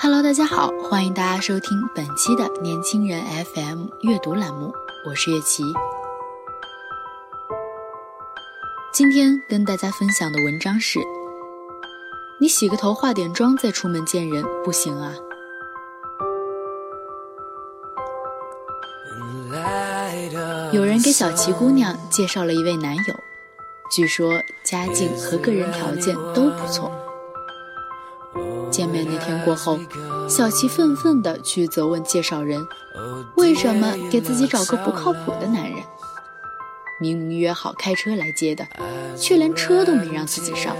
Hello，大家好，欢迎大家收听本期的年轻人 FM 阅读栏目，我是月琪。今天跟大家分享的文章是：你洗个头、化点妆再出门见人不行啊？有人给小琪姑娘介绍了一位男友，据说家境和个人条件都不错。面那天过后，小琪愤愤地去责问介绍人：“为什么给自己找个不靠谱的男人？明明约好开车来接的，却连车都没让自己上，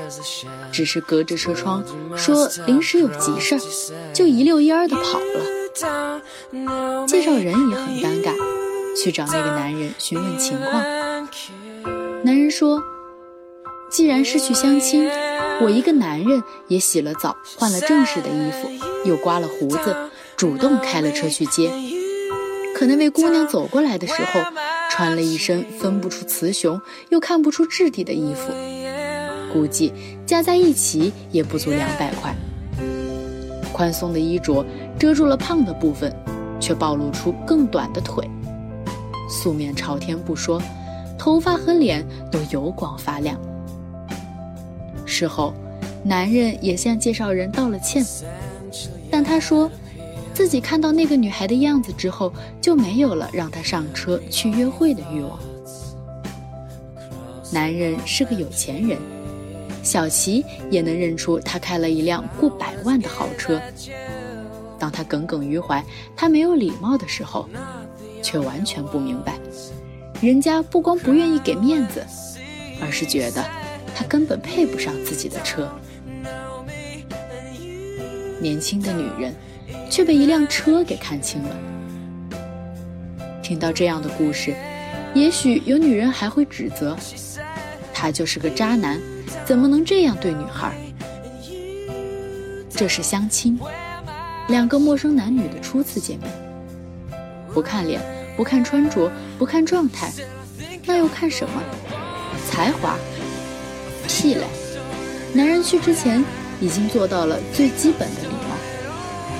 只是隔着车窗说临时有急事儿，就一溜烟儿的跑了。”介绍人也很尴尬，去找那个男人询问情况。男人说：“既然是去相亲。”我一个男人也洗了澡，换了正式的衣服，又刮了胡子，主动开了车去接。可那位姑娘走过来的时候，穿了一身分不出雌雄又看不出质地的衣服，估计加在一起也不足两百块。宽松的衣着遮住了胖的部分，却暴露出更短的腿。素面朝天不说，头发和脸都油光发亮。之后，男人也向介绍人道了歉，但他说，自己看到那个女孩的样子之后，就没有了让她上车去约会的欲望。男人是个有钱人，小琪也能认出他开了一辆过百万的豪车。当他耿耿于怀他没有礼貌的时候，却完全不明白，人家不光不愿意给面子，而是觉得。他根本配不上自己的车。年轻的女人，却被一辆车给看清了。听到这样的故事，也许有女人还会指责，他就是个渣男，怎么能这样对女孩？这是相亲，两个陌生男女的初次见面，不看脸，不看穿着，不看状态，那又看什么？才华？屁嘞！男人去之前已经做到了最基本的礼貌，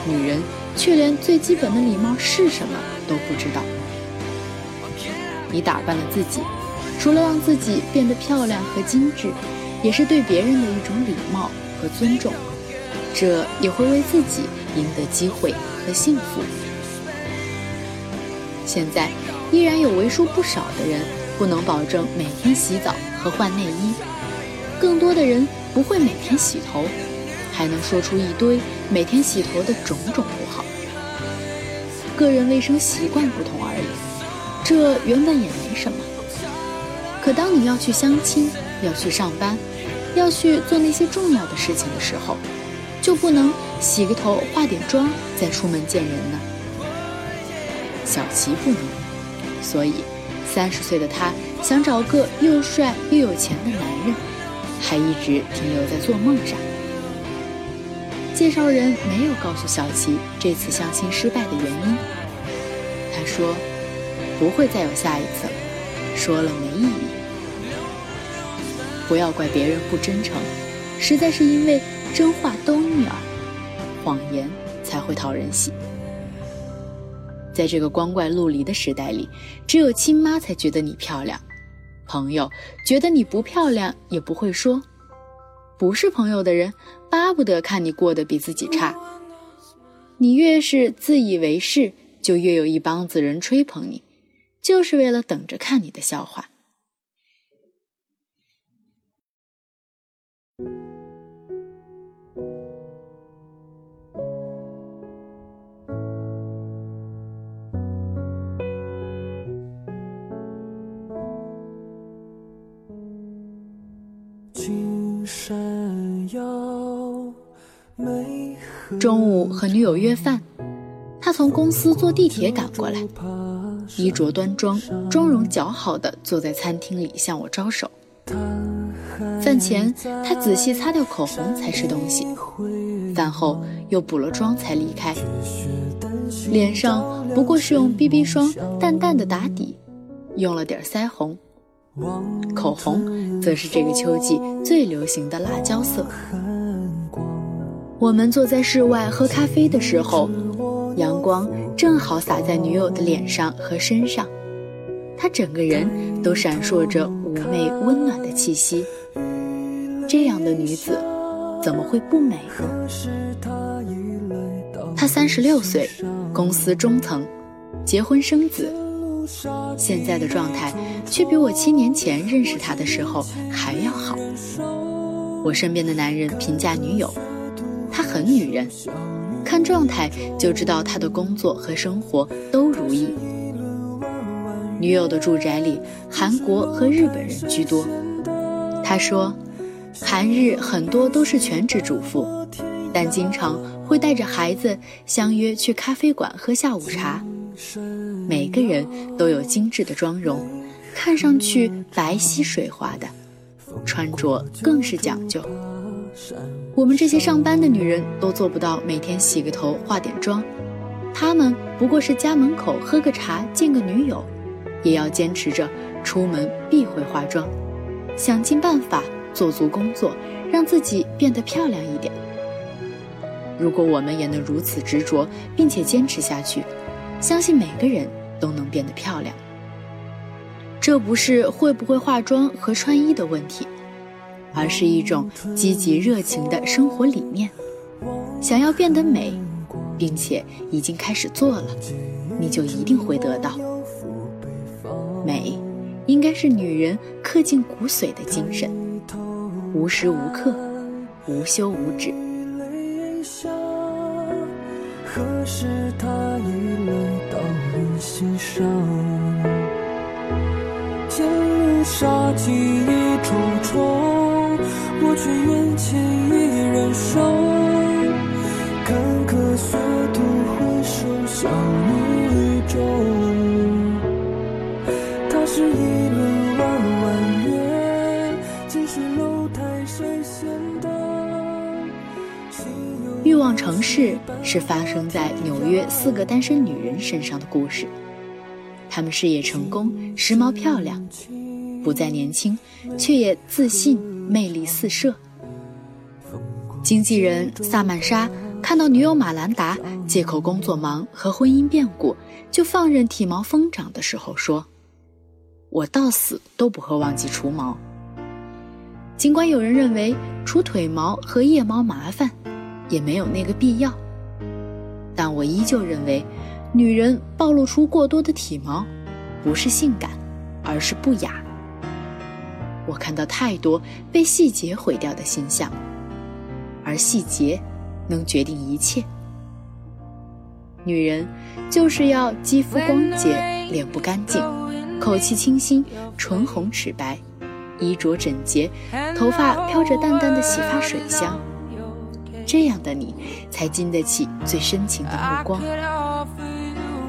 女人却连最基本的礼貌是什么都不知道。你打扮了自己，除了让自己变得漂亮和精致，也是对别人的一种礼貌和尊重，这也会为自己赢得机会和幸福。现在依然有为数不少的人不能保证每天洗澡和换内衣。更多的人不会每天洗头，还能说出一堆每天洗头的种种不好。个人卫生习惯不同而已，这原本也没什么。可当你要去相亲，要去上班，要去做那些重要的事情的时候，就不能洗个头、化点妆再出门见人呢？小琪不能，所以三十岁的他想找个又帅又有钱的男人。还一直停留在做梦上。介绍人没有告诉小琪这次相亲失败的原因。他说：“不会再有下一次了，说了没意义。不要怪别人不真诚，实在是因为真话都逆耳，谎言才会讨人喜。在这个光怪陆离的时代里，只有亲妈才觉得你漂亮。”朋友觉得你不漂亮，也不会说；不是朋友的人，巴不得看你过得比自己差。你越是自以为是，就越有一帮子人吹捧你，就是为了等着看你的笑话。中午和女友约饭，他从公司坐地铁赶过来，衣着端庄、妆容姣好的坐在餐厅里向我招手。饭前他仔细擦掉口红才吃东西，饭后又补了妆才离开。脸上不过是用 BB 霜淡淡的打底，用了点腮红，口红则是这个秋季最流行的辣椒色。我们坐在室外喝咖啡的时候，阳光正好洒在女友的脸上和身上，她整个人都闪烁着妩媚温暖的气息。这样的女子，怎么会不美呢？她三十六岁，公司中层，结婚生子，现在的状态却比我七年前认识他的时候还要好。我身边的男人评价女友。她很女人，看状态就知道她的工作和生活都如意。女友的住宅里，韩国和日本人居多。他说，韩日很多都是全职主妇，但经常会带着孩子相约去咖啡馆喝下午茶。每个人都有精致的妆容，看上去白皙水滑的，穿着更是讲究。我们这些上班的女人都做不到每天洗个头、化点妆，她们不过是家门口喝个茶、见个女友，也要坚持着出门必会化妆，想尽办法做足工作，让自己变得漂亮一点。如果我们也能如此执着，并且坚持下去，相信每个人都能变得漂亮。这不是会不会化妆和穿衣的问题。而是一种积极热情的生活理念。想要变得美，并且已经开始做了，你就一定会得到。美，应该是女人刻进骨髓的精神，无时无刻，无休无止。何时他已来到你心上？渐入杀机一重重。我却愿牵一人手，坎坷所渡回首相遇中。他是一轮欲望城市是发生在纽约四个单身女人身上的故事，她们事业成功，时髦漂亮，不再年轻，却也自信。魅力四射。经纪人萨曼莎看到女友马兰达借口工作忙和婚姻变故，就放任体毛疯长的时候说：“我到死都不会忘记除毛。”尽管有人认为除腿毛和腋毛麻烦，也没有那个必要，但我依旧认为，女人暴露出过多的体毛，不是性感，而是不雅。我看到太多被细节毁掉的形象，而细节能决定一切。女人就是要肌肤光洁、脸不干净、口气清新、唇红齿白、衣着整洁、头发飘着淡淡的洗发水香，这样的你才经得起最深情的目光。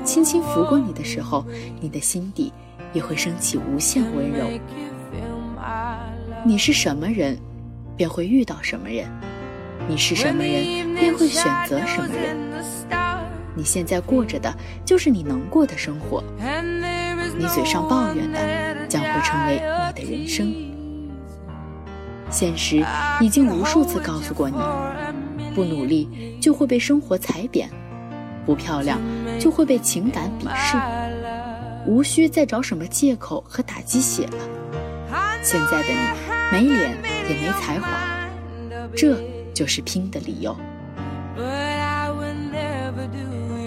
轻轻拂过你的时候，你的心底也会升起无限温柔。你是什么人，便会遇到什么人；你是什么人，便会选择什么人。你现在过着的就是你能过的生活，你嘴上抱怨的将会成为你的人生。现实已经无数次告诉过你：不努力就会被生活踩扁，不漂亮就会被情感鄙视，无需再找什么借口和打鸡血了。现在的你。没脸也没才华，这就是拼的理由。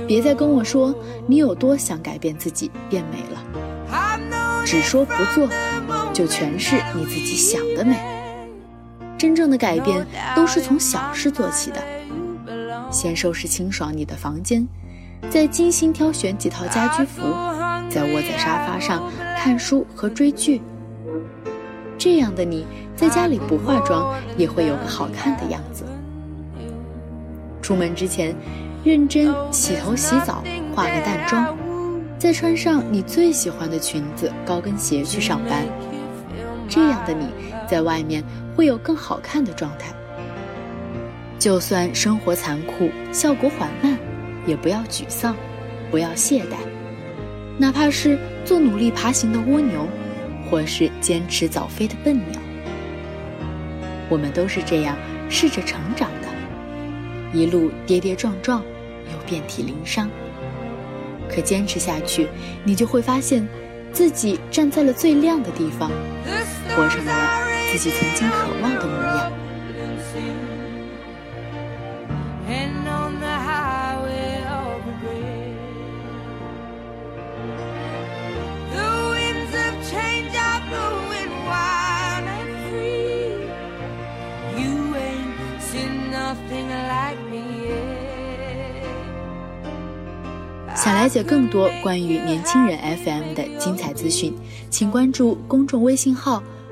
别再跟我说你有多想改变自己变美了，只说不做，就全是你自己想的美。真正的改变都是从小事做起的，先收拾清爽你的房间，再精心挑选几套家居服，再窝在沙发上看书和追剧。这样的你，在家里不化妆也会有个好看的样子。出门之前，认真洗头洗澡，化个淡妆，再穿上你最喜欢的裙子、高跟鞋去上班。这样的你，在外面会有更好看的状态。就算生活残酷，效果缓慢，也不要沮丧，不要懈怠。哪怕是做努力爬行的蜗牛，或是坚持早飞的笨鸟，我们都是这样试着成长的，一路跌跌撞撞，又遍体鳞伤。可坚持下去，你就会发现，自己站在了最亮的地方，活成了自己曾经渴望的模样。想了解更多关于年轻人 FM 的精彩资讯，请关注公众微信号